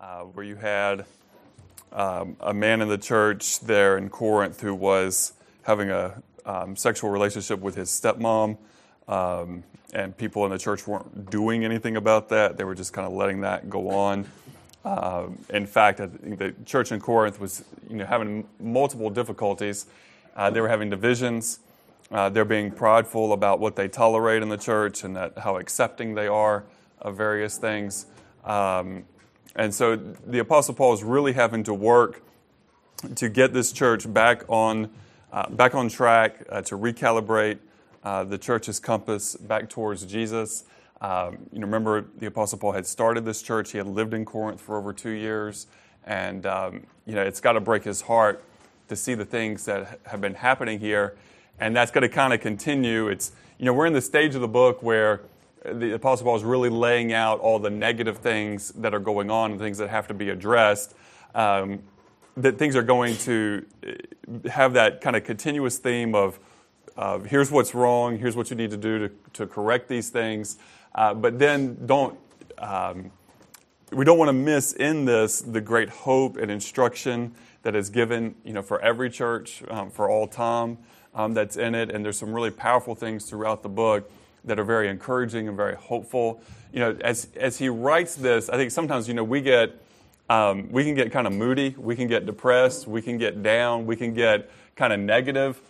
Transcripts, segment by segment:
uh, where you had um, a man in the church there in Corinth who was having a um, sexual relationship with his stepmom. Um, and people in the church weren't doing anything about that. They were just kind of letting that go on. Um, in fact, the church in Corinth was you know, having multiple difficulties. Uh, they were having divisions. Uh, they're being prideful about what they tolerate in the church and that how accepting they are of various things. Um, and so the Apostle Paul is really having to work to get this church back on, uh, back on track, uh, to recalibrate uh, the church's compass back towards Jesus. Um, you know, remember the Apostle Paul had started this church. He had lived in Corinth for over two years, and um, you know, it's got to break his heart to see the things that have been happening here, and that's going to kind of continue. It's you know, we're in the stage of the book where the Apostle Paul is really laying out all the negative things that are going on and things that have to be addressed. Um, that things are going to have that kind of continuous theme of, of here's what's wrong, here's what you need to do to, to correct these things. Uh, but then don't, um, we don't want to miss in this the great hope and instruction that is given you know, for every church, um, for all time um, that's in it. And there's some really powerful things throughout the book that are very encouraging and very hopeful. You know, as as he writes this, I think sometimes you know we get um, we can get kind of moody, we can get depressed, we can get down, we can get kind of negative.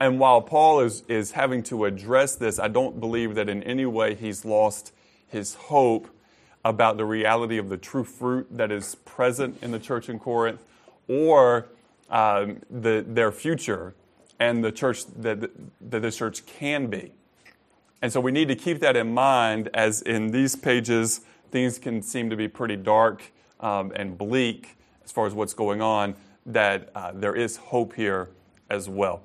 And while Paul is is having to address this, I don't believe that in any way he's lost his hope about the reality of the true fruit that is present in the church in Corinth, or um, the, their future and the church that, that this church can be. And so we need to keep that in mind as in these pages, things can seem to be pretty dark um, and bleak as far as what's going on, that uh, there is hope here as well.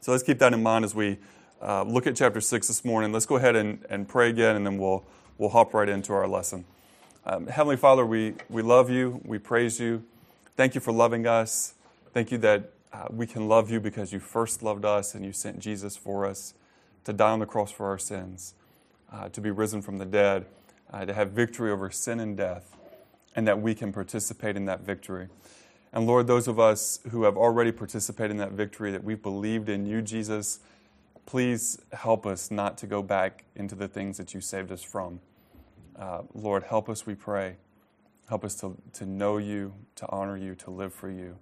So let's keep that in mind as we uh, look at chapter 6 this morning. Let's go ahead and, and pray again, and then we'll, we'll hop right into our lesson. Um, Heavenly Father, we, we love you, we praise you. Thank you for loving us. Thank you that uh, we can love you because you first loved us and you sent Jesus for us to die on the cross for our sins, uh, to be risen from the dead, uh, to have victory over sin and death, and that we can participate in that victory. And Lord, those of us who have already participated in that victory, that we've believed in you, Jesus, please help us not to go back into the things that you saved us from. Uh, Lord, help us, we pray. Help us to, to know you, to honor you, to live for you.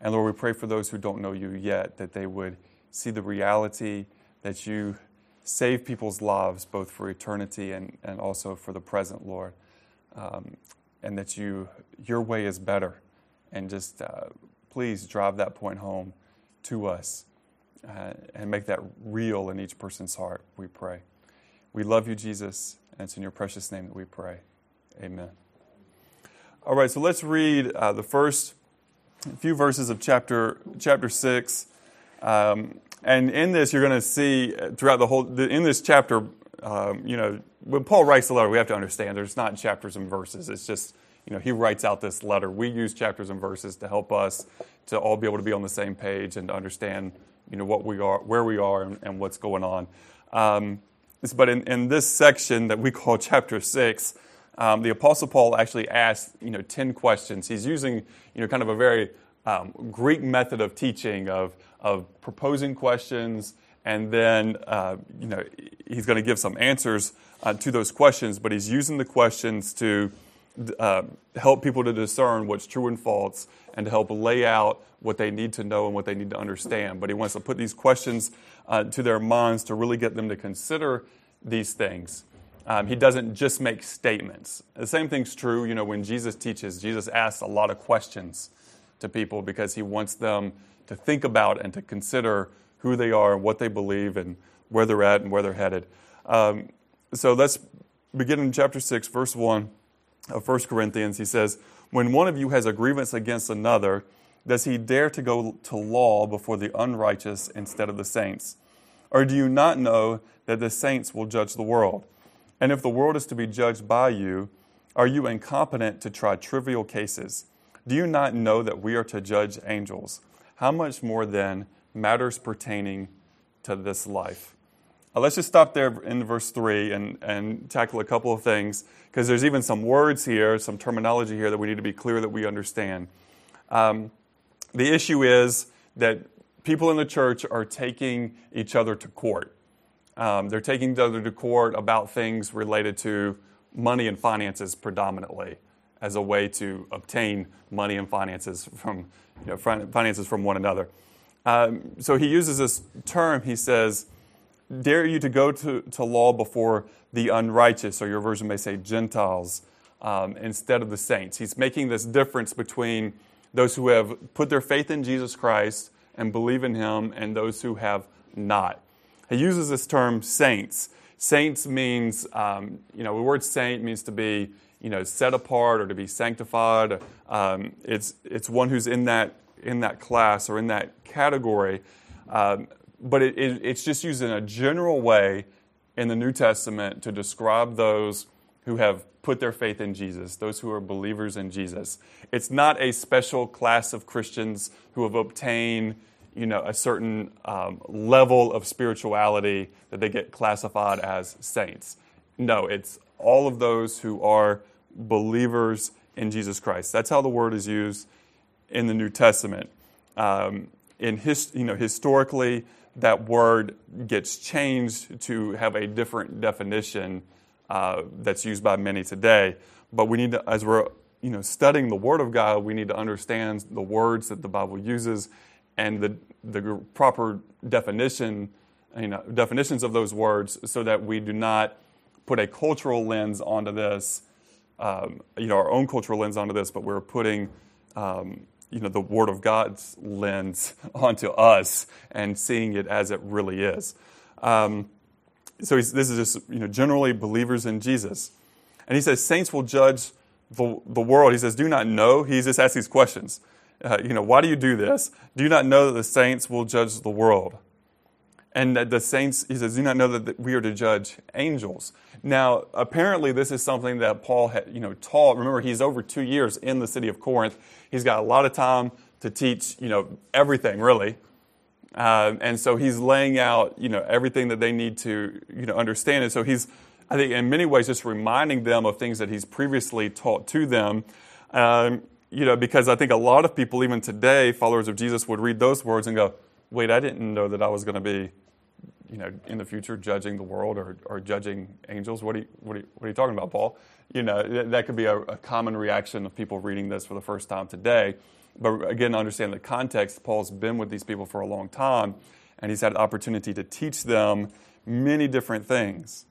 And Lord, we pray for those who don't know you yet, that they would see the reality that you save people's lives both for eternity and, and also for the present, Lord. Um, and that you, your way is better. And just uh, please drive that point home to us uh, and make that real in each person's heart, we pray. We love you, Jesus, and it's in your precious name that we pray. Amen. All right, so let's read uh, the first few verses of chapter, chapter 6. Um, and in this, you're going to see uh, throughout the whole, in this chapter, um, you know, when Paul writes the letter, we have to understand there's not chapters and verses. It's just, you know, he writes out this letter. We use chapters and verses to help us to all be able to be on the same page and to understand, you know, what we are, where we are, and, and what's going on. Um, but in, in this section that we call chapter six, um, the Apostle Paul actually asks, you know, 10 questions. He's using, you know, kind of a very um, Greek method of teaching of, of proposing questions, and then uh, you know he's going to give some answers uh, to those questions. But he's using the questions to uh, help people to discern what's true and false, and to help lay out what they need to know and what they need to understand. But he wants to put these questions uh, to their minds to really get them to consider these things. Um, he doesn't just make statements. The same thing's true, you know, when Jesus teaches. Jesus asks a lot of questions to people because he wants them to think about and to consider who they are and what they believe and where they're at and where they're headed. Um, so let's begin in chapter 6, verse 1 of 1 Corinthians. He says, When one of you has a grievance against another, does he dare to go to law before the unrighteous instead of the saints? Or do you not know that the saints will judge the world? And if the world is to be judged by you, are you incompetent to try trivial cases? Do you not know that we are to judge angels? How much more then matters pertaining to this life? Uh, let's just stop there in verse 3 and, and tackle a couple of things, because there's even some words here, some terminology here that we need to be clear that we understand. Um, the issue is that people in the church are taking each other to court. Um, they're taking each other to court about things related to money and finances predominantly as a way to obtain money and finances from, you know, finances from one another. Um, so he uses this term, he says, dare you to go to, to law before the unrighteous, or your version may say Gentiles, um, instead of the saints. He's making this difference between those who have put their faith in Jesus Christ and believe in him and those who have not. He uses this term saints. Saints means, um, you know, the word saint means to be, you know, set apart or to be sanctified. Um, it's, it's one who's in that, in that class or in that category. Um, but it, it, it's just used in a general way in the New Testament to describe those who have put their faith in Jesus, those who are believers in Jesus. It's not a special class of Christians who have obtained you know, a certain um, level of spirituality that they get classified as saints. No, it's all of those who are believers in Jesus Christ. That's how the word is used in the New Testament. Um, in his, you know, historically, that word gets changed to have a different definition uh, that's used by many today. But we need to, as we're you know, studying the Word of God, we need to understand the words that the Bible uses and the, the proper definition, you know, definitions of those words so that we do not put a cultural lens onto this, um, you know, our own cultural lens onto this, but we're putting um, you know, the Word of God's lens onto us and seeing it as it really is. Um, so this is just, you know, generally believers in Jesus. And he says, saints will judge the, the world. He says, do not know. He just asks these questions. Uh, you know, why do you do this? Do you not know that the saints will judge the world? And that the saints, he says, do not know that we are to judge angels. Now, apparently, this is something that Paul had, you know, taught. Remember, he's over two years in the city of Corinth. He's got a lot of time to teach, you know, everything really. Uh, and so he's laying out, you know, everything that they need to, you know, understand. And so he's, I think, in many ways, just reminding them of things that he's previously taught to them. Um, you know, because I think a lot of people, even today, followers of Jesus, would read those words and go, "Wait, I didn't know that I was going to be you know, in the future judging the world or, or judging angels. What are, you, what, are you, what are you talking about, Paul? You know, that could be a, a common reaction of people reading this for the first time today. But again, understand the context. Paul's been with these people for a long time, and he's had the opportunity to teach them many different things.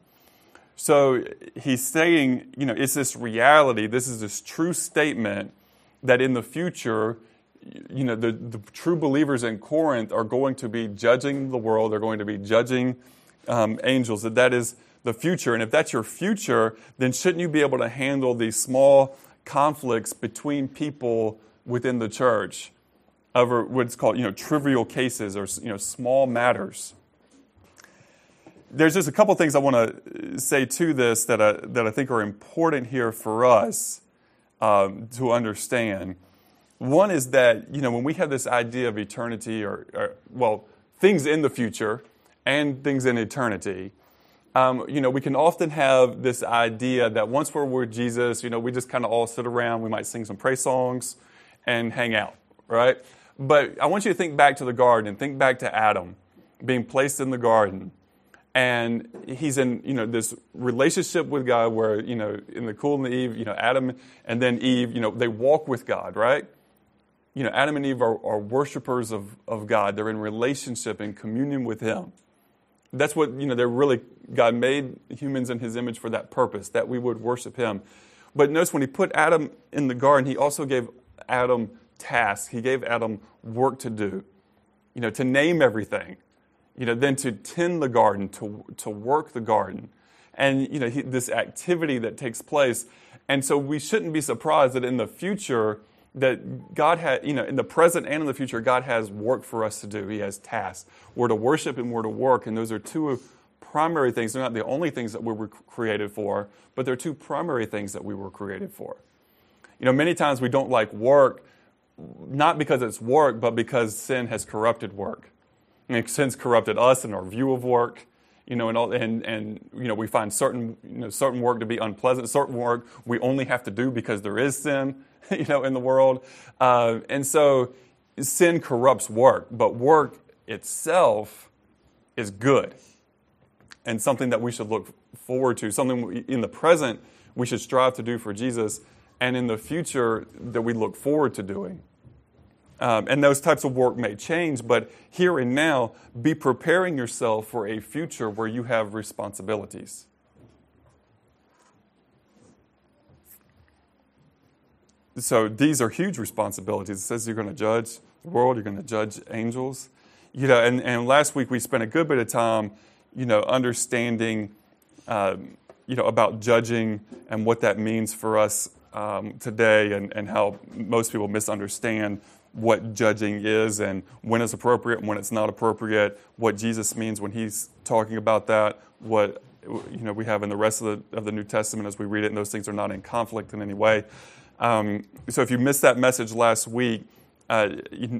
So he's saying, you know, it's this reality, this is this true statement that in the future, you know, the, the, true believers in Corinth are going to be judging the world, they're going to be judging um, angels, that that is the future. And if that's your future, then shouldn't you be able to handle these small conflicts between people within the church over what's called, you know, trivial cases or, you know, small matters? There's just a couple things I want to say to this that I, that I think are important here for us um, to understand. One is that, you know, when we have this idea of eternity or, or well, things in the future and things in eternity, um, you know, we can often have this idea that once we're with Jesus, you know, we just kind of all sit around, we might sing some praise songs and hang out, right? But I want you to think back to the garden and think back to Adam being placed in the garden. And he's in, you know, this relationship with God where, you know, in the cool and the Eve, you know, Adam and then Eve, you know, they walk with God, right? You know, Adam and Eve are, are worshipers of, of God. They're in relationship and communion with Him. That's what, you know, they're really, God made humans in His image for that purpose, that we would worship Him. But notice when He put Adam in the garden, He also gave Adam tasks. He gave Adam work to do, you know, to name everything, you know, then to tend the garden, to, to work the garden. And, you know, he, this activity that takes place. And so we shouldn't be surprised that in the future, that God had, you know, in the present and in the future, God has work for us to do. He has tasks. We're to worship and we're to work, and those are two primary things. They're not the only things that we were created for, but they're two primary things that we were created for. You know, many times we don't like work, not because it's work, but because sin has corrupted work. And sin's corrupted us and our view of work. You know, and, all, and, and you know, we find certain, you know, certain work to be unpleasant, certain work we only have to do because there is sin, you know, in the world. Uh, and so sin corrupts work, but work itself is good and something that we should look forward to, something in the present we should strive to do for Jesus, and in the future that we look forward to doing. Um, and those types of work may change, but here and now, be preparing yourself for a future where you have responsibilities. So these are huge responsibilities. It says you're going to judge the world, you're going to judge angels. You know, and, and last week we spent a good bit of time, you know, understanding, um, you know, about judging and what that means for us um, today and, and how most people misunderstand what judging is and when it's appropriate and when it's not appropriate, what Jesus means when he's talking about that, what you know we have in the rest of the, of the New Testament as we read it, and those things are not in conflict in any way. Um, so if you missed that message last week, uh,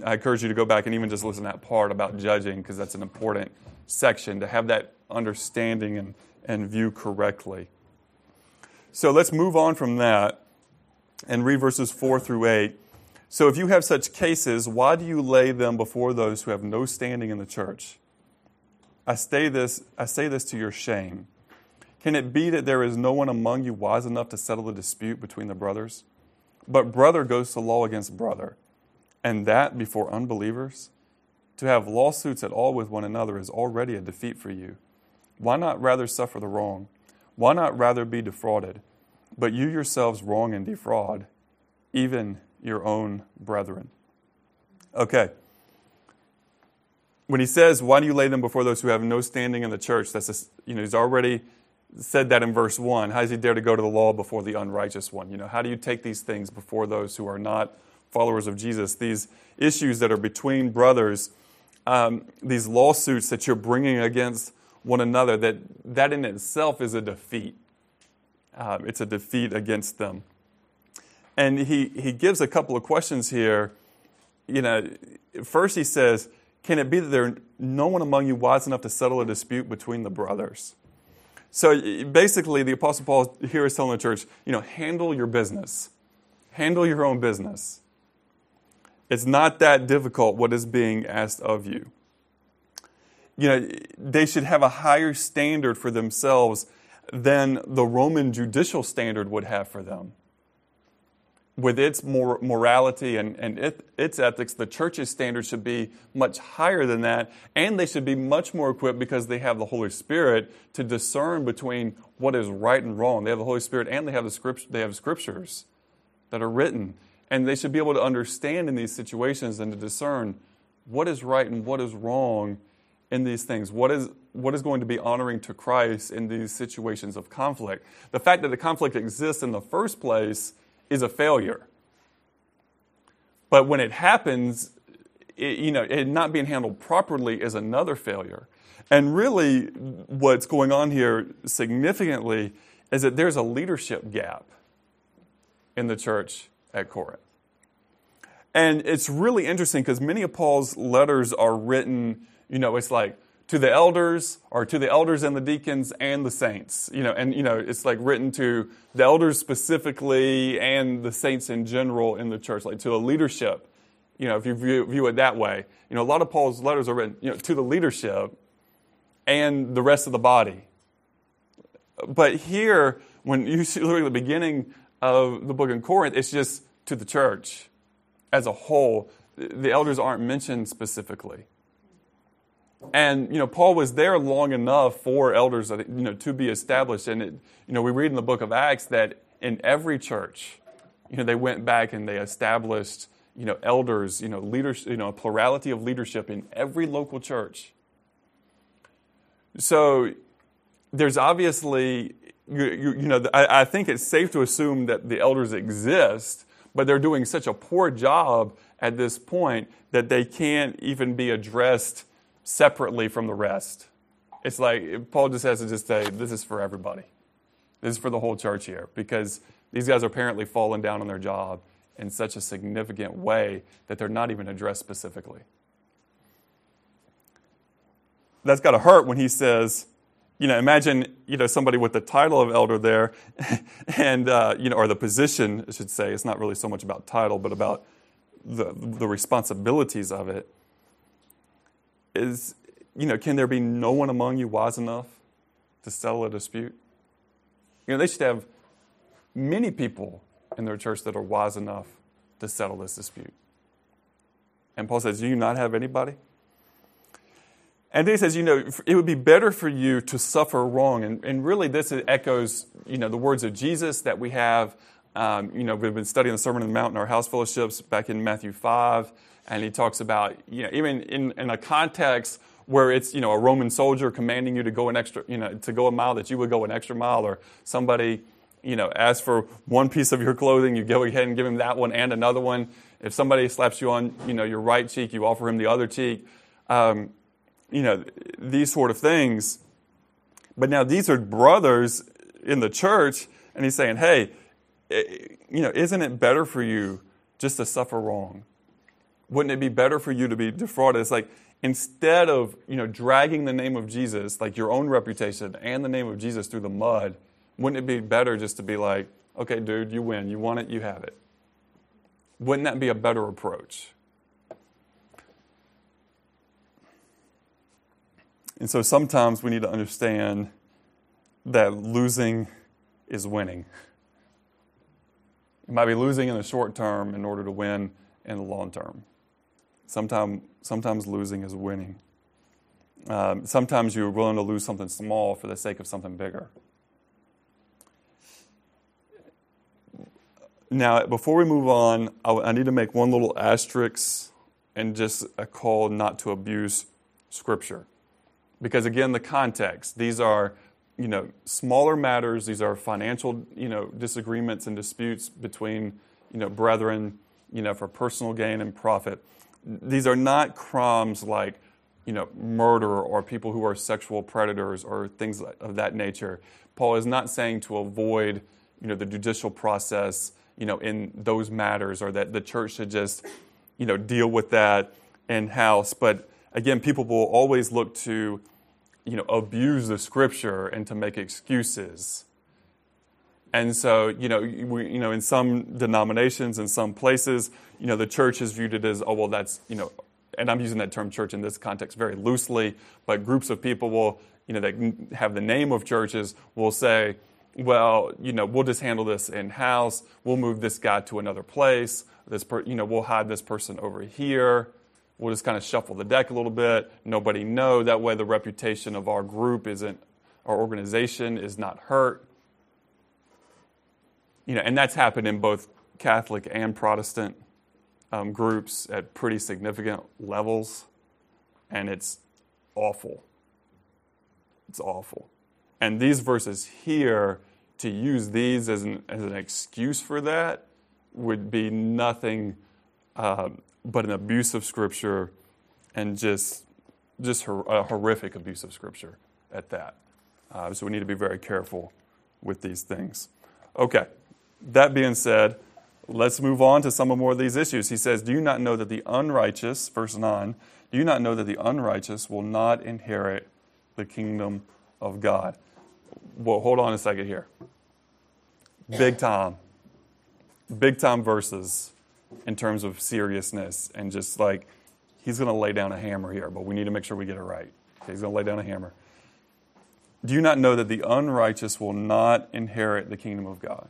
I encourage you to go back and even just listen to that part about judging because that's an important section to have that understanding and, and view correctly. So let's move on from that and read verses 4 through 8. So if you have such cases, why do you lay them before those who have no standing in the church? I say this, I say this to your shame. Can it be that there is no one among you wise enough to settle the dispute between the brothers? But brother goes to law against brother, and that before unbelievers? To have lawsuits at all with one another is already a defeat for you. Why not rather suffer the wrong? Why not rather be defrauded? But you yourselves wrong and defraud, even your own brethren. Okay. When he says, Why do you lay them before those who have no standing in the church? That's a, you know, he's already said that in verse 1. How does he dare to go to the law before the unrighteous one? You know, how do you take these things before those who are not followers of Jesus? These issues that are between brothers, um, these lawsuits that you're bringing against one another, that, that in itself is a defeat. Uh, it's a defeat against them. And he, he gives a couple of questions here. You know, first he says, Can it be that there no one among you wise enough to settle a dispute between the brothers? So basically, the Apostle Paul here is telling the church, you know, handle your business, handle your own business. It's not that difficult what is being asked of you. You know, they should have a higher standard for themselves than the Roman judicial standard would have for them with its mor- morality and, and it, its ethics, the church's standards should be much higher than that, and they should be much more equipped because they have the Holy Spirit to discern between what is right and wrong. They have the Holy Spirit and they have the script, they have scriptures that are written, and they should be able to understand in these situations and to discern what is right and what is wrong in these things. What is what is going to be honoring to Christ in these situations of conflict? The fact that the conflict exists in the first place is a failure. But when it happens, it, you know, it not being handled properly is another failure. And really, what's going on here significantly is that there's a leadership gap in the church at Corinth. And it's really interesting because many of Paul's letters are written, you know, it's like, to the elders or to the elders and the deacons and the saints. You know, and you know, it's like written to the elders specifically and the saints in general in the church, like to the leadership. You know, if you view, view it that way, you know, a lot of Paul's letters are written, you know, to the leadership and the rest of the body. But here, when you look at the beginning of the book in Corinth, it's just to the church as a whole. The elders aren't mentioned specifically. And you know, Paul was there long enough for elders, you know, to be established. And it, you know, we read in the book of Acts that in every church, you know, they went back and they established, you know, elders, you know, leaders, you know, a plurality of leadership in every local church. So there's obviously, you, you, you know, I, I think it's safe to assume that the elders exist, but they're doing such a poor job at this point that they can't even be addressed separately from the rest. It's like Paul just has to just say, this is for everybody. This is for the whole church here because these guys are apparently falling down on their job in such a significant way that they're not even addressed specifically. That's got to hurt when he says, you know, imagine, you know, somebody with the title of elder there, and uh, you know, or the position, I should say. It's not really so much about title, but about the the responsibilities of it. Is you know, can there be no one among you wise enough to settle a dispute? You know, they should have many people in their church that are wise enough to settle this dispute. And Paul says, Do you not have anybody? And then he says, you know, it would be better for you to suffer wrong. And, and really, this echoes, you know, the words of Jesus that we have. Um, you know, we've been studying the Sermon on the Mount in our house fellowships back in Matthew 5. And he talks about, you know, even in, in a context where it's, you know, a Roman soldier commanding you to go an extra, you know, to go a mile, that you would go an extra mile, or somebody, you know, asks for one piece of your clothing, you go ahead and give him that one and another one. If somebody slaps you on, you know, your right cheek, you offer him the other cheek. Um, you know, these sort of things. But now these are brothers in the church, and he's saying, hey, eh, you know, isn't it better for you just to suffer wrong? Wouldn't it be better for you to be defrauded? It's like instead of, you know, dragging the name of Jesus, like your own reputation and the name of Jesus through the mud, wouldn't it be better just to be like, okay, dude, you win. You want it, you have it. Wouldn't that be a better approach? And so sometimes we need to understand that losing is winning. You might be losing in the short term in order to win in the long term. Sometimes, sometimes losing is winning. Um, sometimes you're willing to lose something small for the sake of something bigger. Now, before we move on, I, I need to make one little asterisk and just a call not to abuse Scripture because again the context these are you know smaller matters these are financial you know disagreements and disputes between you know brethren you know for personal gain and profit these are not crimes like you know murder or people who are sexual predators or things of that nature paul is not saying to avoid you know the judicial process you know in those matters or that the church should just you know deal with that in house but again people will always look to you know, abuse the scripture and to make excuses. And so, you know, we, you know, in some denominations, in some places, you know, the church is viewed it as, oh, well, that's, you know, and I'm using that term church in this context very loosely, but groups of people will, you know, that have the name of churches will say, well, you know, we'll just handle this in house. We'll move this guy to another place. This, per, you know, we'll hide this person over here. We'll just kind of shuffle the deck a little bit. Nobody know. That way, the reputation of our group isn't, our organization is not hurt. You know, and that's happened in both Catholic and Protestant um, groups at pretty significant levels, and it's awful. It's awful. And these verses here, to use these as an, as an excuse for that, would be nothing um, but an abuse of Scripture and just, just a horrific abuse of Scripture at that. Uh, so we need to be very careful with these things. Okay, that being said, let's move on to some of more of these issues. He says, Do you not know that the unrighteous, verse 9, do you not know that the unrighteous will not inherit the kingdom of God? Well, hold on a second here. Big time. Big time verses in terms of seriousness and just like he's going to lay down a hammer here, but we need to make sure we get it right. Okay, he's going to lay down a hammer. Do you not know that the unrighteous will not inherit the kingdom of God?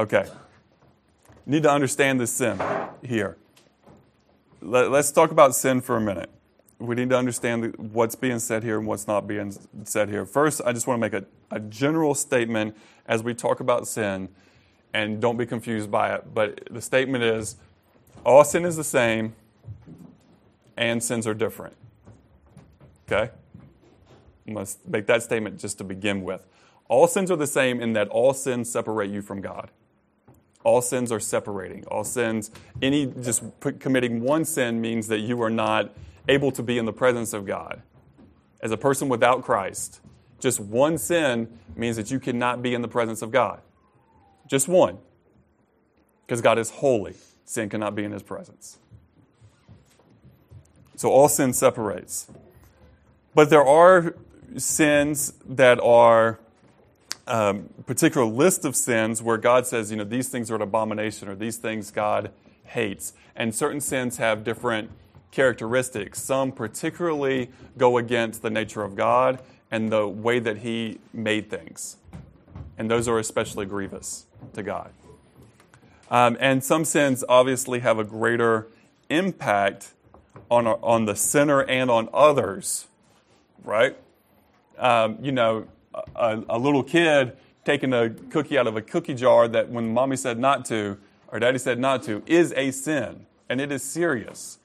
Okay. Need to understand this sin here. Let, us talk about sin for a minute. We need to understand what's being said here and what's not being said here. First, I just want to make a, a general statement as we talk about sin and don't be confused by it. But the statement is all sin is the same, and sins are different. Okay? To make that statement just to begin with. All sins are the same in that all sins separate you from God. All sins are separating. All sins, any just committing one sin means that you are not able to be in the presence of God. As a person without Christ, just one sin means that you cannot be in the presence of God. Just one. Because God is holy. Sin cannot be in his presence. So all sin separates. But there are sins that are um, particular list of sins where God says, you know, these things are an abomination or these things God hates. And certain sins have different characteristics. Some particularly go against the nature of God and the way that He made things. And those are especially grievous to God. Um, and some sins obviously have a greater impact on, on the sinner and on others, right? Um, you know, a, a, little kid taking a cookie out of a cookie jar that when mommy said not to, or daddy said not to, is a sin, and it is serious.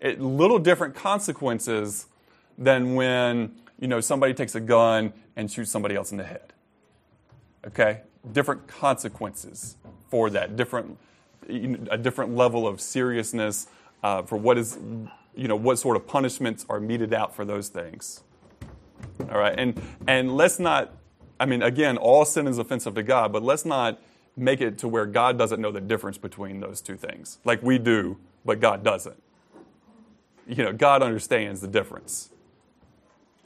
It little different consequences than when you know somebody takes a gun and shoots somebody else in the head. Okay, different consequences for that, different a different level of seriousness uh, for what is you know what sort of punishments are meted out for those things. All right, and and let's not. I mean, again, all sin is offensive to God, but let's not make it to where God doesn't know the difference between those two things, like we do, but God doesn't. You know, God understands the difference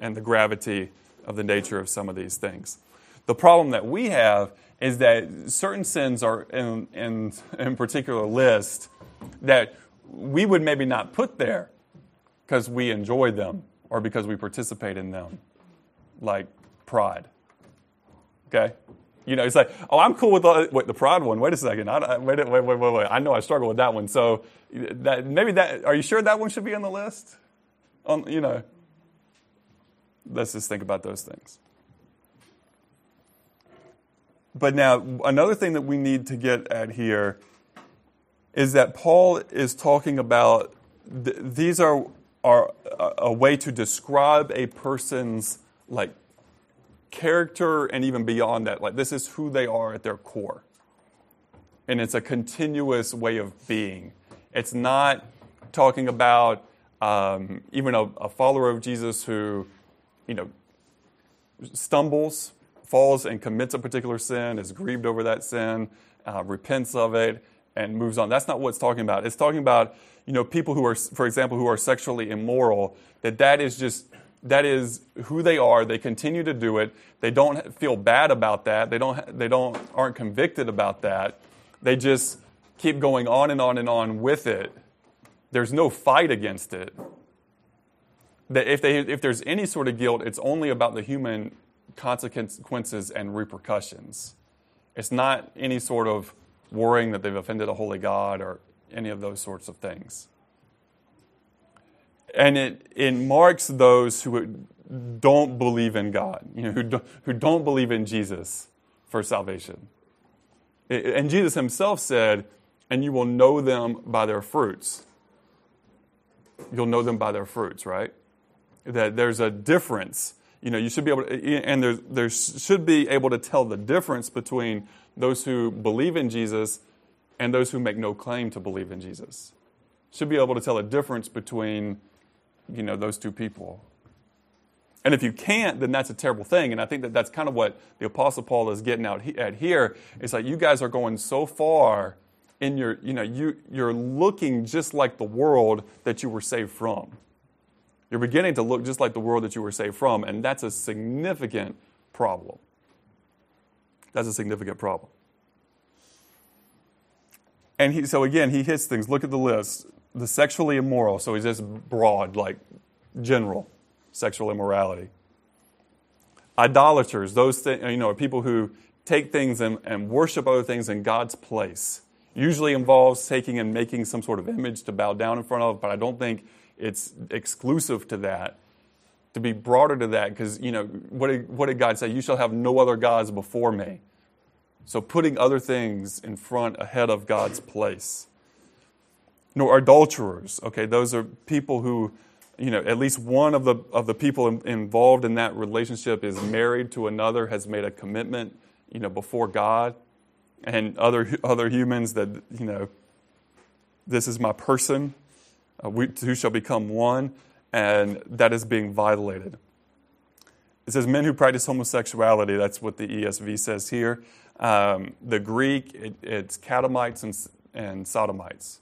and the gravity of the nature of some of these things. The problem that we have is that certain sins are in, in, in particular list that we would maybe not put there because we enjoy them or because we participate in them, like pride. Okay? You know, it's like, oh, I'm cool with the, wait, the pride one. Wait a second. I, wait, wait, wait, wait, wait. I know I struggle with that one. So that, maybe that, are you sure that one should be on the list? On, you know, let's just think about those things. But now, another thing that we need to get at here is that Paul is talking about th- these are, are a, a way to describe a person's like character and even beyond that. Like this is who they are at their core. And it's a continuous way of being. It's not talking about um, even a, a follower of Jesus who, you know, stumbles, falls, and commits a particular sin, is grieved over that sin, uh, repents of it, and moves on. That's not what it's talking about. It's talking about, you know, people who are, for example, who are sexually immoral, that that is just, that is who they are. They continue to do it. They don't feel bad about that. They don't, they don't, aren't convicted about that. They just keep going on and on and on with it. There's no fight against it. That if, they, if there's any sort of guilt, it's only about the human consequences and repercussions. It's not any sort of worrying that they've offended a holy God or any of those sorts of things. And it, it marks those who don't believe in God, you know, who, do, who don't believe in Jesus for salvation. And Jesus himself said, and you will know them by their fruits. You'll know them by their fruits, right? That there's a difference. You know, you should be able to, and there, there should be able to tell the difference between those who believe in Jesus and those who make no claim to believe in Jesus. Should be able to tell a difference between, you know, those two people. And if you can't, then that's a terrible thing. And I think that that's kind of what the Apostle Paul is getting out at here. It's like you guys are going so far in your, you know, you, you're looking just like the world that you were saved from. You're beginning to look just like the world that you were saved from, and that's a significant problem. That's a significant problem. And he, so again, he hits things. Look at the list. The sexually immoral. So he's just broad, like general sexual immorality. Idolaters, those th- you know, people who take things and, and worship other things in God's place. Usually involves taking and making some sort of image to bow down in front of, but I don't think it's exclusive to that to be broader to that because, you know, what did, what did God say? You shall have no other gods before me. So putting other things in front ahead of God's place. Nor adulterers. Okay, those are people who you know, at least one of the of the people in, involved in that relationship is married to another, has made a commitment, you know, before God, and other other humans that you know, this is my person, uh, we two shall become one, and that is being violated. It says men who practice homosexuality. That's what the ESV says here. Um, the Greek, it, it's catamites and, and sodomites.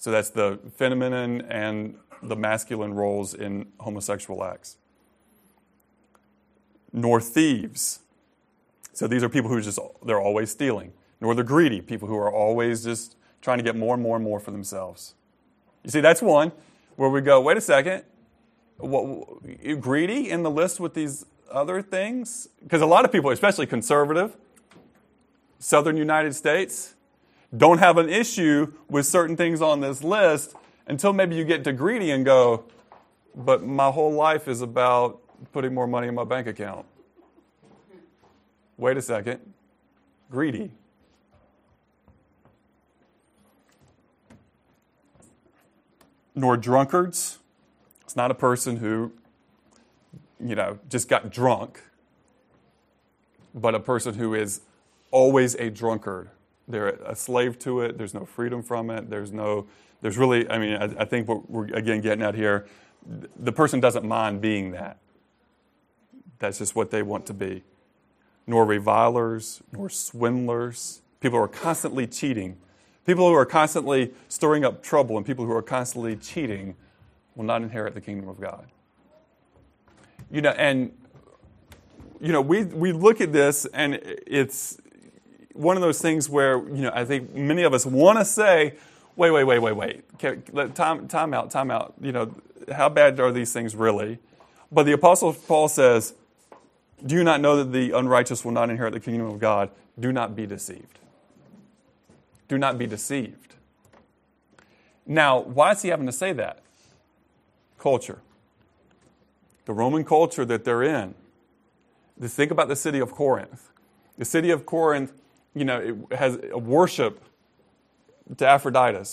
So that's the feminine and the masculine roles in homosexual acts. Nor thieves. So these are people who just, they're always stealing. Nor the greedy, people who are always just trying to get more and more and more for themselves. You see, that's one where we go, wait a second, what, greedy in the list with these other things? Because a lot of people, especially conservative, southern United States, don't have an issue with certain things on this list until maybe you get to greedy and go, but my whole life is about putting more money in my bank account. Wait a second. Greedy. Nor drunkards. It's not a person who, you know, just got drunk, but a person who is always a drunkard. They're a slave to it. There's no freedom from it. There's no, there's really, I mean, I, I think what we're again getting at here, the person doesn't mind being that. That's just what they want to be. Nor revilers, nor swindlers, people who are constantly cheating. People who are constantly stirring up trouble and people who are constantly cheating will not inherit the kingdom of God. You know, and you know, we we look at this and it's one of those things where, you know, I think many of us want to say, wait, wait, wait, wait, wait. Time, time out, time out. You know, how bad are these things really? But the Apostle Paul says, Do you not know that the unrighteous will not inherit the kingdom of God? Do not be deceived. Do not be deceived. Now, why is he having to say that? Culture. The Roman culture that they're in. Just think about the city of Corinth. The city of Corinth you know, it has a worship to Aphrodite,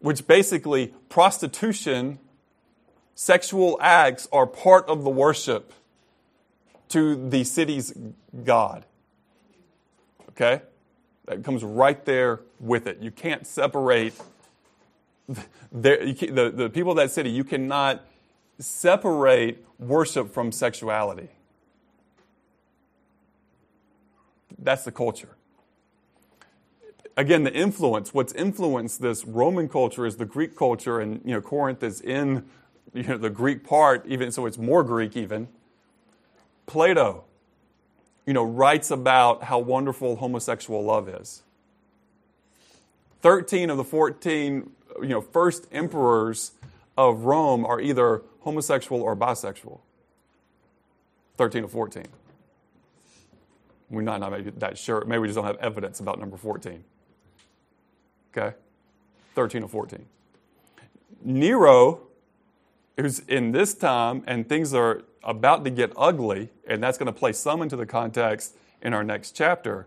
which basically prostitution, sexual acts are part of the worship to the city's God. Okay? That comes right there with it. You can't separate the, the, the people of that city, you cannot separate worship from sexuality. That's the culture again, the influence, what's influenced this Roman culture is the Greek culture, and you know, Corinth is in you know, the Greek part, even so it's more Greek even. Plato, you know, writes about how wonderful homosexual love is. 13 of the 14 you know, first emperors of Rome are either homosexual or bisexual. 13 of 14. We're not, not maybe that sure. Maybe we just don't have evidence about number 14. Okay? 13 or 14. Nero, who's in this time, and things are about to get ugly, and that's going to play some into the context in our next chapter.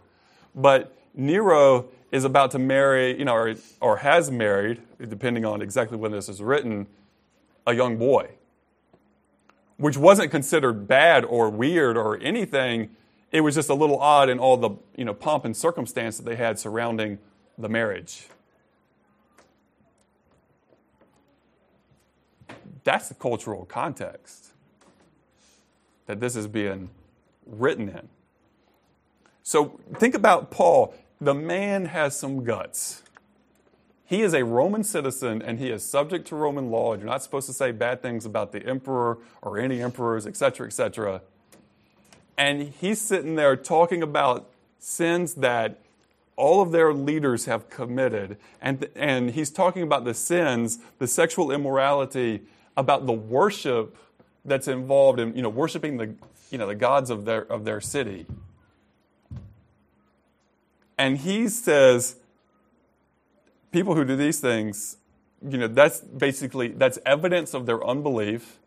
But Nero is about to marry, you know, or, or has married, depending on exactly when this is written, a young boy, which wasn't considered bad or weird or anything. It was just a little odd in all the you know pomp and circumstance that they had surrounding the marriage. That's the cultural context that this is being written in. So think about Paul. The man has some guts. He is a Roman citizen and he is subject to Roman law. You're not supposed to say bad things about the emperor or any emperors, etc., etc. And he's sitting there talking about sins that all of their leaders have committed. And, and he's talking about the sins, the sexual immorality about the worship that's involved in you know worshiping the you know the gods of their of their city. And he says people who do these things, you know, that's basically that's evidence of their unbelief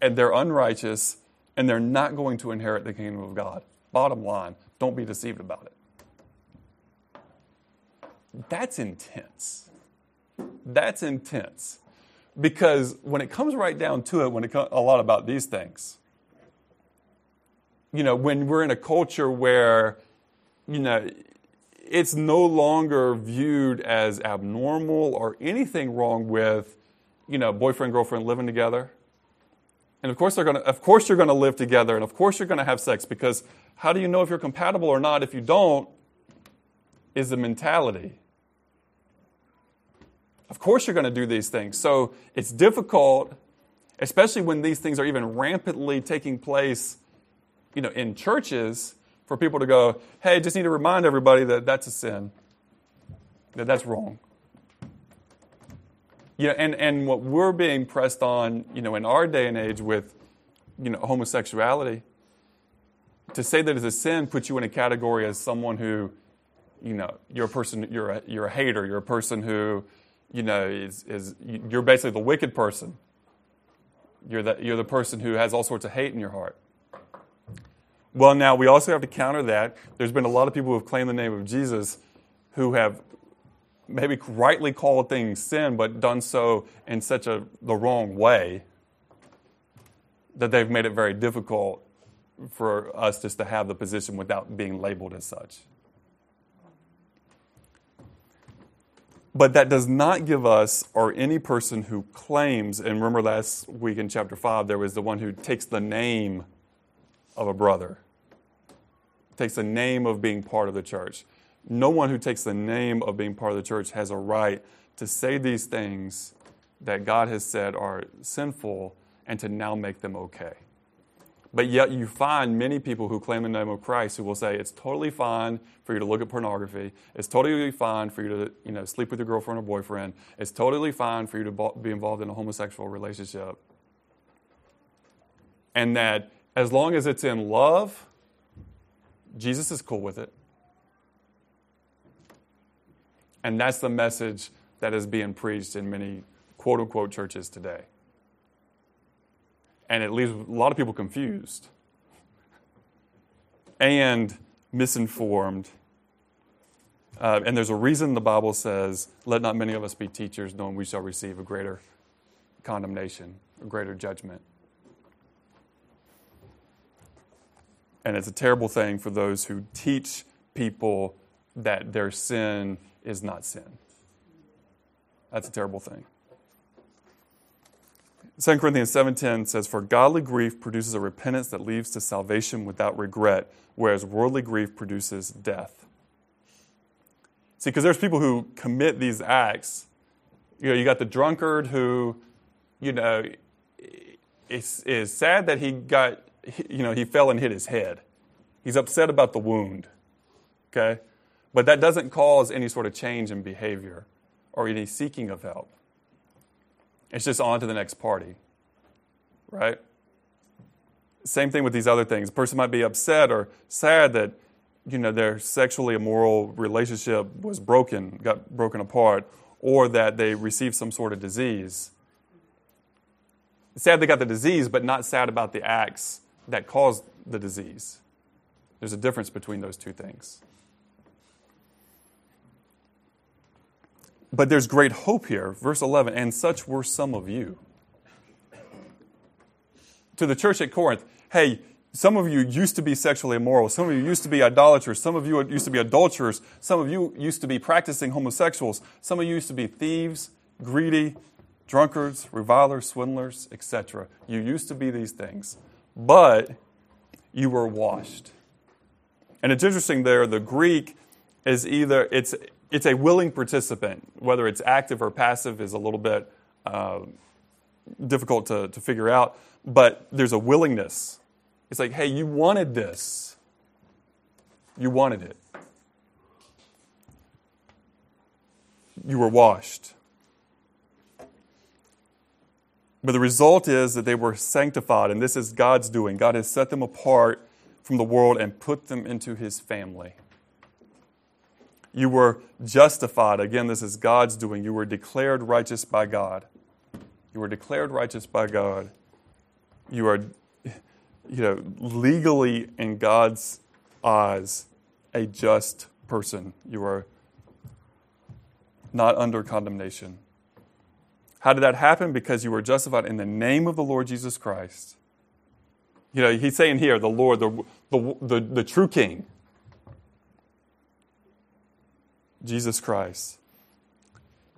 and they're unrighteous and they're not going to inherit the kingdom of God. Bottom line, don't be deceived about it. That's intense. That's intense. Because when it comes right down to it, when it comes a lot about these things, you know, when we're in a culture where, you know, it's no longer viewed as abnormal or anything wrong with, you know, boyfriend girlfriend living together. And of course they're to of course you're to live together and of course you're to have sex because how do you know if you're compatible or not if you don't is the mentality. Of course you're going to do these things. So it's difficult especially when these things are even rampantly taking place, you know, in churches for people to go, hey, just need to remind everybody that that's a sin, that that's wrong. Yeah, and, and what we're being pressed on, you know, in our day and age with, you know, homosexuality, to say that it's a sin puts you in a category as someone who, you know, you're a person, you're a, you're a hater, you're a person who, you know, is, is you're basically the wicked person. You're the, you're the person who has all sorts of hate in your heart. Well, now we also have to counter that. There's been a lot of people who have claimed the name of Jesus who have maybe rightly called things sin, but done so in such a the wrong way that they've made it very difficult for us just to have the position without being labeled as such. But that does not give us, or any person who claims, and remember last week in chapter 5, there was the one who takes the name of a brother, takes the name of being part of the church. No one who takes the name of being part of the church has a right to say these things that God has said are sinful and to now make them okay. But yet, you find many people who claim the name of Christ who will say it's totally fine for you to look at pornography. It's totally fine for you to you know, sleep with your girlfriend or boyfriend. It's totally fine for you to be involved in a homosexual relationship. And that as long as it's in love, Jesus is cool with it. And that's the message that is being preached in many quote unquote churches today. And it leaves a lot of people confused and misinformed. Uh, and there's a reason the Bible says, Let not many of us be teachers, knowing we shall receive a greater condemnation, a greater judgment. And it's a terrible thing for those who teach people that their sin is not sin. That's a terrible thing. 2 Corinthians 7:10 says for godly grief produces a repentance that leads to salvation without regret whereas worldly grief produces death. See because there's people who commit these acts you know you got the drunkard who you know is, is sad that he got you know he fell and hit his head. He's upset about the wound. Okay? But that doesn't cause any sort of change in behavior or any seeking of help. It's just on to the next party, right? Same thing with these other things. A person might be upset or sad that you know their sexually immoral relationship was broken, got broken apart, or that they received some sort of disease. Sad they got the disease, but not sad about the acts that caused the disease. There's a difference between those two things. But there's great hope here. Verse 11, and such were some of you. To the church at Corinth, hey, some of you used to be sexually immoral. Some of you used to be idolaters. Some of you used to be adulterers. Some of you used to be practicing homosexuals. Some of you used to be thieves, greedy, drunkards, revilers, swindlers, etc. You used to be these things. But you were washed. And it's interesting there, the Greek is either, it's it's a willing participant. Whether it's active or passive is a little bit uh, difficult to, to figure out, but there's a willingness. It's like, hey, you wanted this. You wanted it. You were washed. But the result is that they were sanctified, and this is God's doing. God has set them apart from the world and put them into his family. You were justified. Again, this is God's doing. You were declared righteous by God. You were declared righteous by God. You are, you know, legally in God's eyes, a just person. You are not under condemnation. How did that happen? Because you were justified in the name of the Lord Jesus Christ. You know, he's saying here, the Lord, the, the, the, the true King, Jesus Christ,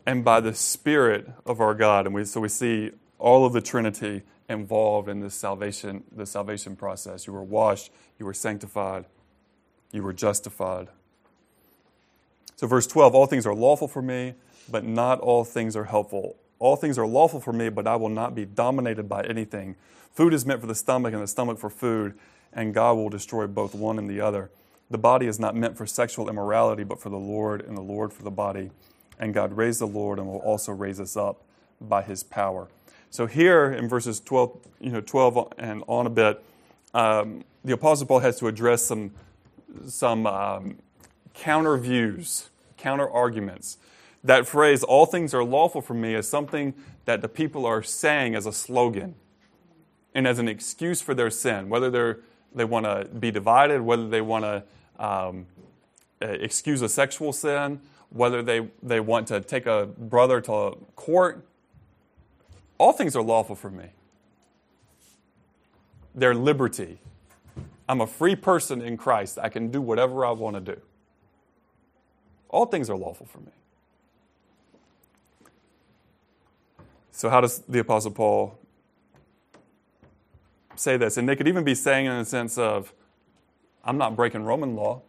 and by the Spirit of our God. And we, so we see all of the Trinity involved in this salvation, the salvation process. You were washed, you were sanctified, you were justified. So, verse 12 all things are lawful for me, but not all things are helpful. All things are lawful for me, but I will not be dominated by anything. Food is meant for the stomach, and the stomach for food, and God will destroy both one and the other. The body is not meant for sexual immorality, but for the Lord, and the Lord for the body. And God raised the Lord and will also raise us up by his power. So here in verses 12, you know, 12 and on a bit, um, the Apostle Paul has to address some, some um, counter views, counter arguments that phrase, all things are lawful for me, is something that the people are saying as a slogan and as an excuse for their sin, whether they're, they want to be divided, whether they want to um, excuse a sexual sin, whether they, they want to take a brother to court. All things are lawful for me. Their liberty. I'm a free person in Christ. I can do whatever I want to do. All things are lawful for me. So, how does the Apostle Paul say this? And they could even be saying in the sense of, I'm not breaking Roman law.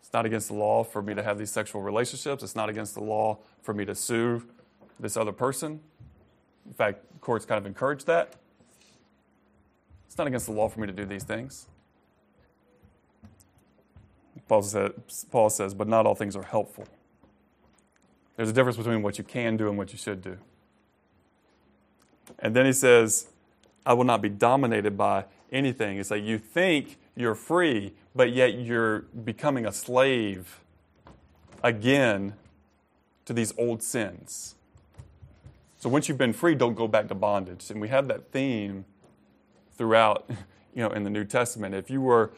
It's not against the law for me to have these sexual relationships. It's not against the law for me to sue this other person. In fact, courts kind of encourage that. It's not against the law for me to do these things. Paul, said, Paul says, but not all things are helpful. There's a difference between what you can do and what you should do. And then he says, I will not be dominated by anything. It's like you think you're free, but yet you're becoming a slave again to these old sins. So once you've been free, don't go back to bondage. And we have that theme throughout, you know, in the New Testament. If you were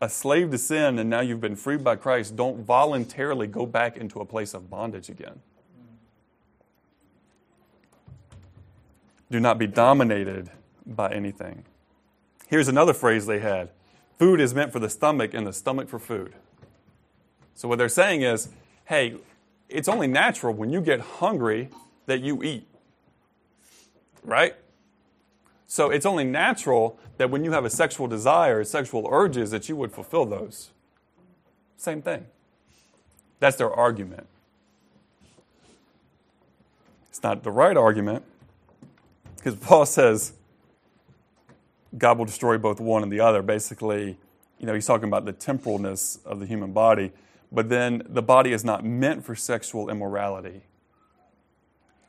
a slave to sin and now you've been freed by Christ, don't voluntarily go back into a place of bondage again. Do not be dominated by anything. Here's another phrase they had food is meant for the stomach and the stomach for food. So, what they're saying is hey, it's only natural when you get hungry that you eat. Right? So it's only natural that when you have a sexual desire, sexual urges, that you would fulfill those. Same thing. That's their argument. It's not the right argument because Paul says God will destroy both one and the other. Basically, you know, he's talking about the temporalness of the human body, but then the body is not meant for sexual immorality.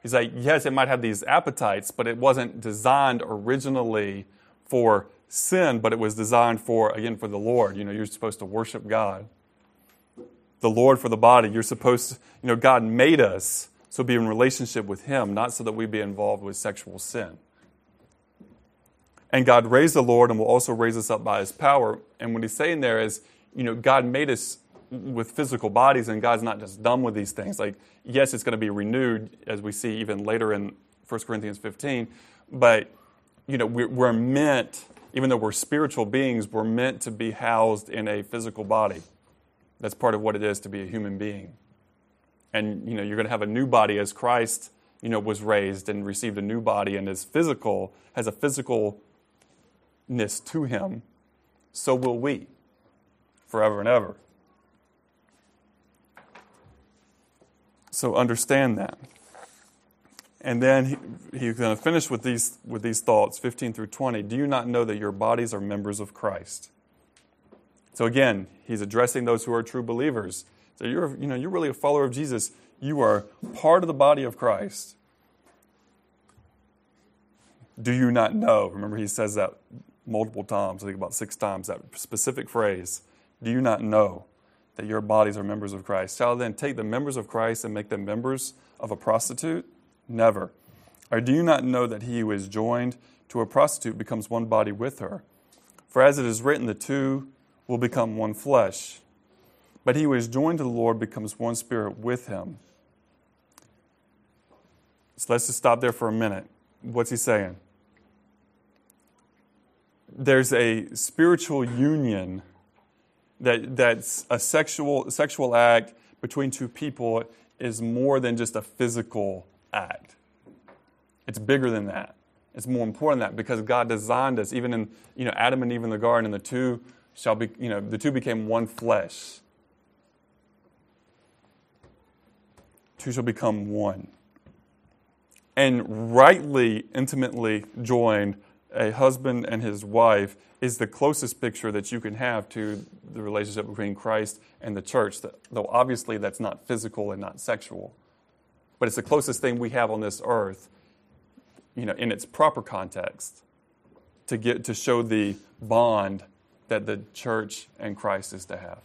He's like, yes, it might have these appetites, but it wasn't designed originally for sin, but it was designed for, again, for the Lord. You know, you're supposed to worship God. The Lord for the body. You're supposed to, you know, God made us so be in relationship with Him, not so that we be involved with sexual sin. And God raised the Lord and will also raise us up by His power. And what He's saying there is, you know, God made us with physical bodies, and God's not just done with these things. Like, yes, it's going to be renewed, as we see even later in 1 Corinthians 15, but, you know, we're, meant, even though we're spiritual beings, we're meant to be housed in a physical body. That's part of what it is to be a human being. And, you know, you're going to have a new body as Christ, you know, was raised and received a new body and is physical, has a to him, so will we forever and ever. So understand that. And then he, he's going to finish with these, with these thoughts, 15 through 20. Do you not know that your bodies are members of Christ? So again, he's addressing those who are true believers. So you're, you know, you're really a follower of Jesus. You are part of the body of Christ. Do you not know? Remember, he says that multiple times, I think about six times, that specific phrase. Do you not know? that your bodies are members of Christ. Shall I then take the members of Christ and make them members of a prostitute? Never. Or do you not know that he who is joined to a prostitute becomes one body with her? For as it is written, the two will become one flesh. But he who is joined to the Lord becomes one spirit with him. So let's just stop there for a minute. What's he saying? There's a spiritual union that, that's a sexual, sexual act between two people is more than just a physical act. It's bigger than that. It's more important than that because God designed us, even in you know Adam and Eve in the garden, and the two shall be you know the two became one flesh. Two shall become one. And rightly, intimately joined, a husband and his wife is the closest picture that you can have to the relationship between Christ and the church, though obviously that's not physical and not sexual. But it's the closest thing we have on this earth, you know, in its proper context, to get to show the bond that the church and Christ is to have.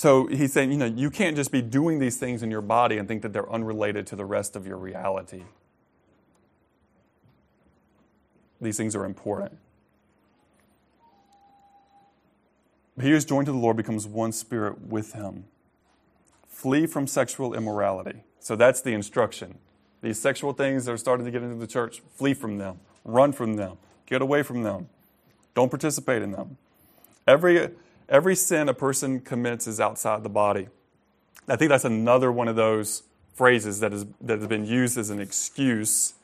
So he's saying, you know, you can't just be doing these things in your body and think that they're unrelated to the rest of your reality. These things are important. He who is joined to the Lord becomes one spirit with him. Flee from sexual immorality. So that's the instruction. These sexual things that are starting to get into the church, flee from them, run from them, get away from them, don't participate in them. Every, every sin a person commits is outside the body. I think that's another one of those phrases that, is, that has been used as an excuse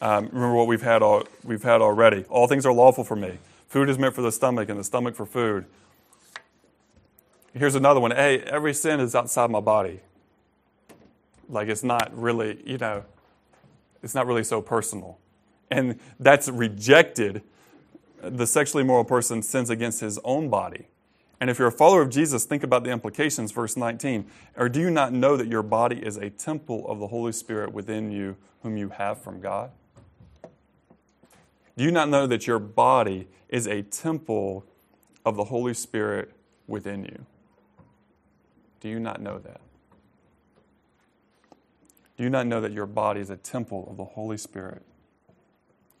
um, remember what we've had, all, we've had already. All things are lawful for me. Food is meant for the stomach, and the stomach for food. Here's another one. Hey, every sin is outside my body. Like it's not really, you know, it's not really so personal. And that's rejected. The sexually immoral person sins against his own body. And if you're a follower of Jesus, think about the implications, verse 19. Or do you not know that your body is a temple of the Holy Spirit within you, whom you have from God? Do you not know that your body is a temple of the Holy Spirit within you? Do you not know that? Do you not know that your body is a temple of the Holy Spirit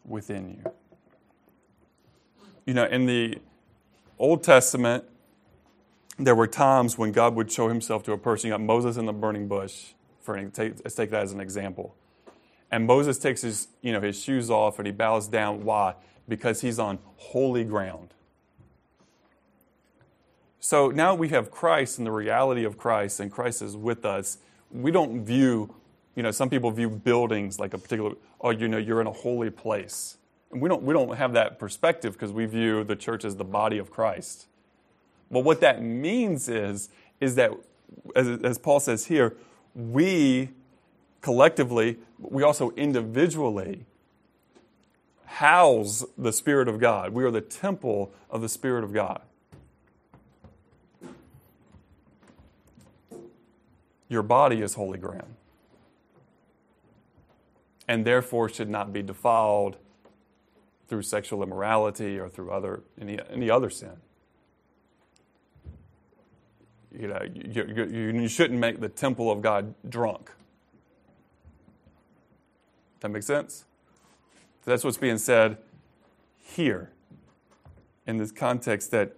within you? You know, in the Old Testament, there were times when God would show himself to a person. You got Moses in the burning bush, for an, let's take that as an example. And Moses takes his, you know, his shoes off and he bows down. Why? Because he's on holy ground. So now we have Christ and the reality of Christ, and Christ is with us. We don't view, you know, some people view buildings like a particular, oh, you know, you're in a holy place. And we don't, we don't have that perspective because we view the church as the body of Christ. But what that means is, is that, as, as Paul says here, we collectively, we also individually house the Spirit of God. We are the temple of the Spirit of God. Your body is holy ground and therefore should not be defiled through sexual immorality or through other, any, any other sin. You know, you, you, you shouldn't make the temple of God drunk. That makes sense? So that's what's being said here in this context that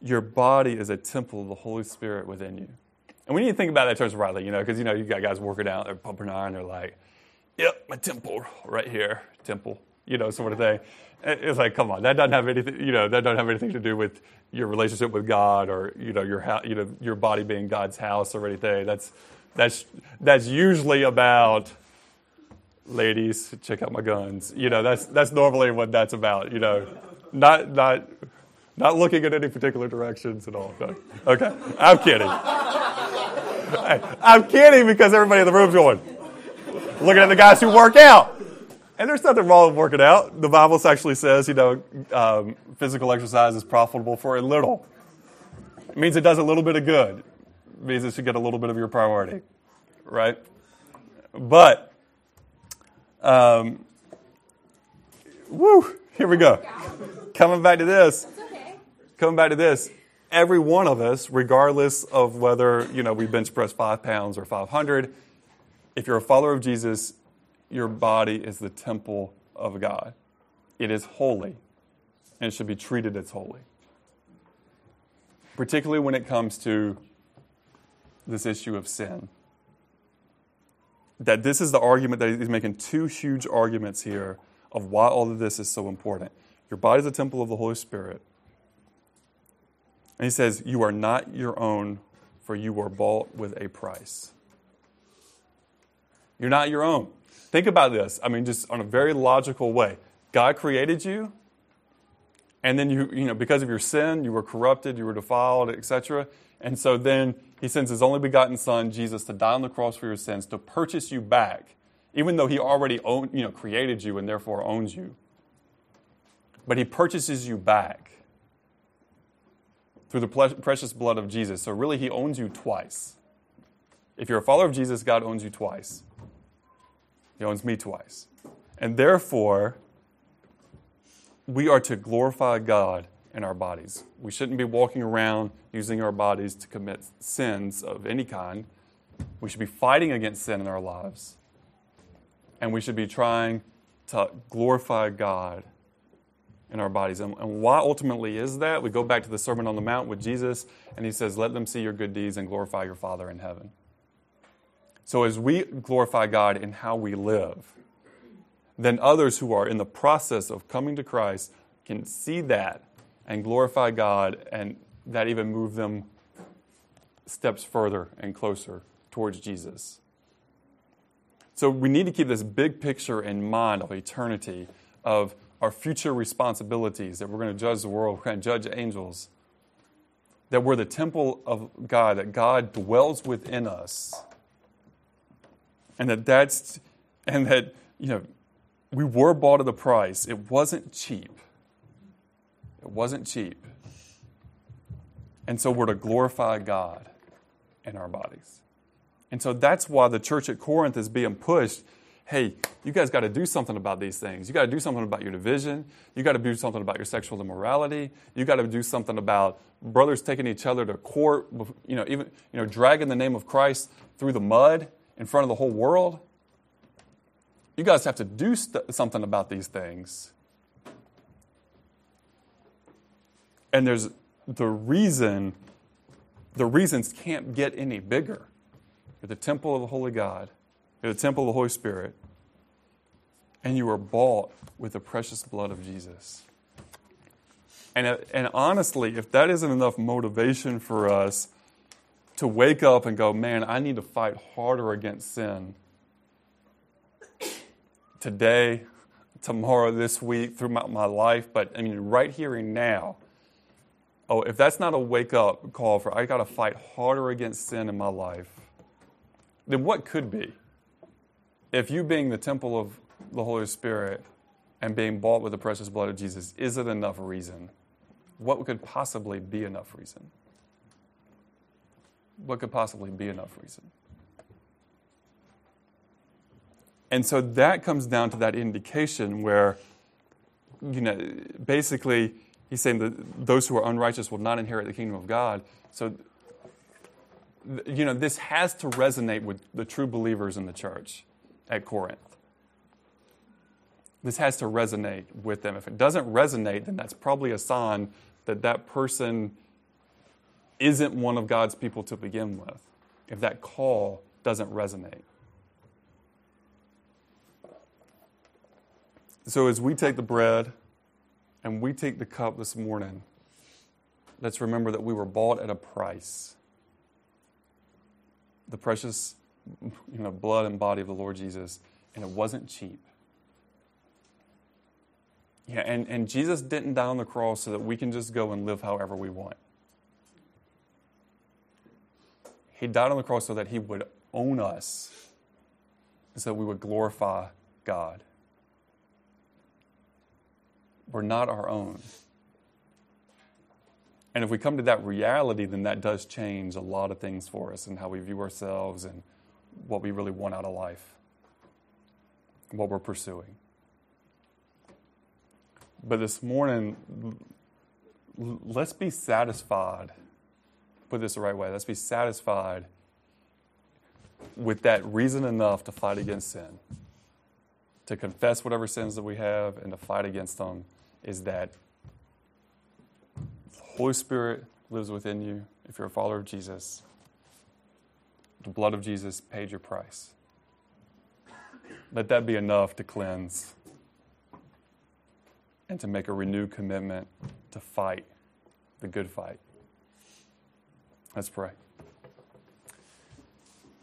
your body is a temple of the Holy Spirit within you. And we need to think about that in terms of rightly, you know, because you know you got guys working out, they're pumping iron, they're like, "Yep, my temple right here, temple," you know, sort of thing. It's like, come on, that doesn't have anything, you know, that doesn't have anything to do with your relationship with God or you know your you know your body being God's house or anything. That's that's that's usually about ladies, check out my guns. You know, that's that's normally what that's about. You know, not not not looking at any particular directions at all. No. Okay, I'm kidding. I'm kidding because everybody in the room's going looking at the guys who work out. And there's nothing wrong with working out. The Bible actually says, you know, um, physical exercise is profitable for a little. It means it does a little bit of good. It means it should get a little bit of your priority, right? But um, woo, here we go. Coming back to this. Coming back to this. Every one of us, regardless of whether you know we bench press five pounds or 500, if you're a follower of Jesus, your body is the temple of God. It is holy, and it should be treated as holy. Particularly when it comes to this issue of sin. That this is the argument that he's making two huge arguments here of why all of this is so important. Your body is a temple of the Holy Spirit. And he says, You are not your own, for you were bought with a price. You're not your own. Think about this. I mean, just on a very logical way. God created you, and then you, you know, because of your sin, you were corrupted, you were defiled, etc. And so then he sends his only begotten son, Jesus, to die on the cross for your sins, to purchase you back, even though he already owned, you know, created you and therefore owns you. But he purchases you back through the precious blood of Jesus. So really, he owns you twice. If you're a follower of Jesus, God owns you twice. He owns me twice. And therefore, we are to glorify God in our bodies. We shouldn't be walking around using our bodies to commit sins of any kind. We should be fighting against sin in our lives. And we should be trying to glorify God in our bodies. And, and, why ultimately is that? We go back to the Sermon on the Mount with Jesus, and he says, Let them see your good deeds and glorify your Father in heaven. So as we glorify God in how we live, then others who are in the process of coming to Christ can see that and glorify God, and that even move them steps further and closer towards Jesus. So we need to keep this big picture in mind of eternity, of our future responsibilities, that we're going to judge the world, we're going to judge angels, that we're the temple of God, that God dwells within us and that that's and that you know we were bought at a price. It wasn't cheap. It wasn't cheap. And so we're to glorify God in our bodies. And so that's why the church at Corinth is being pushed. Hey, you guys got to do something about these things. You got to do something about your division. You got to do something about your sexual immorality. You got to do something about brothers taking each other to court, you know, even you know, dragging the name of Christ through the mud in front of the whole world. You guys have to do st- something about these things. And there's the reason, the reasons can't get any bigger. You're the temple of the Holy God, you're the temple of the Holy Spirit, and you were bought with the precious blood of Jesus. And, and honestly, if that isn't enough motivation for us to wake up and go, man, I need to fight harder against sin today, tomorrow, this week, throughout my life, but I mean, right here and now. Oh, if that's not a wake up call for I got to fight harder against sin in my life, then what could be? If you being the temple of the Holy Spirit and being bought with the precious blood of Jesus isn't enough reason, what could possibly be enough reason? What could possibly be enough reason? And so that comes down to that indication where, you know, basically he's saying that those who are unrighteous will not inherit the kingdom of God. So, you know, this has to resonate with the true believers in the church at Corinth. This has to resonate with them. If it doesn't resonate, then that's probably a sign that that person isn't one of God's people to begin with, if that call doesn't resonate. So, as we take the bread and we take the cup this morning, let's remember that we were bought at a price. The precious you know, blood and body of the Lord Jesus, and it wasn't cheap. Yeah, and, and Jesus didn't die on the cross so that we can just go and live however we want. He died on the cross so that He would own us, so that we would glorify God. We're not our own. And if we come to that reality, then that does change a lot of things for us and how we view ourselves and what we really want out of life, what we're pursuing. But this morning, let's be satisfied put this the right way. Let's be satisfied with that reason enough to fight against sin, to confess whatever sins that we have, and to fight against them is that the Holy Spirit lives within you if you're a follower of Jesus. The blood of Jesus paid your price. Let that be enough to cleanse and to make a renewed commitment to fight the good fight. Let's pray.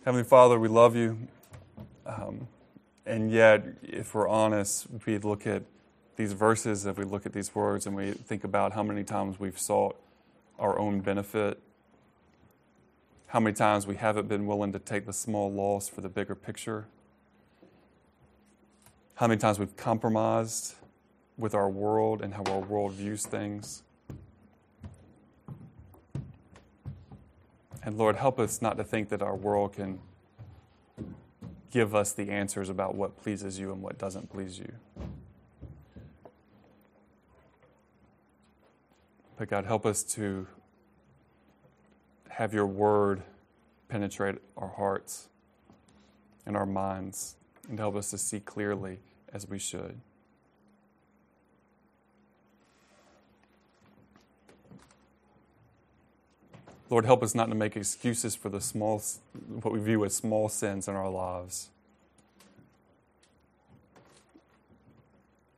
Heavenly Father, we love you. Um, and yet, if we're honest, we look at these verses, if we look at these words, and we think about how many times we've sought our own benefit, how many times we haven't been willing to take the small loss for the bigger picture, how many times we've compromised with our world and how our world views things. And Lord, help us not to think that our world can give us the answers about what pleases you and what doesn't please you. But God, help us to have your word penetrate our hearts and our minds and help us to see clearly as we should. Lord, help us not to make excuses for the small, what we view as small sins in our lives.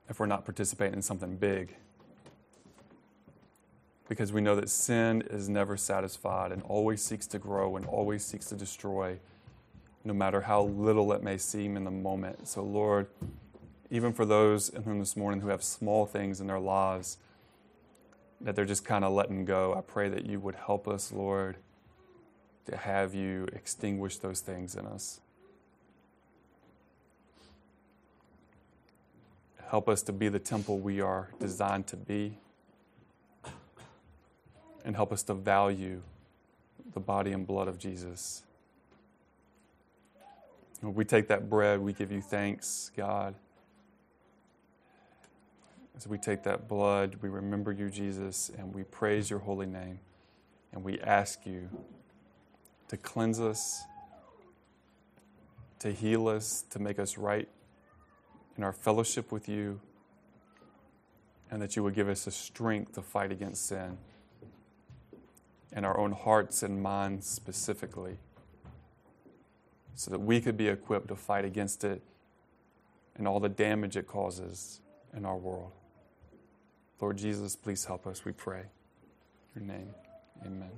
If we're not participating in something big. Because we know that sin is never satisfied and always seeks to grow and always seeks to destroy, no matter how little it may seem in the moment. So, Lord, even for those in whom this morning who have small things in their lives, that they're just kind of letting go. I pray that you would help us, Lord, to have you extinguish those things in us. Help us to be the temple we are designed to be. And help us to value the body and blood of Jesus. When we take that bread, we give you thanks, God. As we take that blood, we remember you, Jesus, and we praise your holy name. And we ask you to cleanse us, to heal us, to make us right in our fellowship with you, and that you would give us the strength to fight against sin in our own hearts and minds specifically, so that we could be equipped to fight against it and all the damage it causes in our world. Lord Jesus, please help us, we pray. In your name, amen.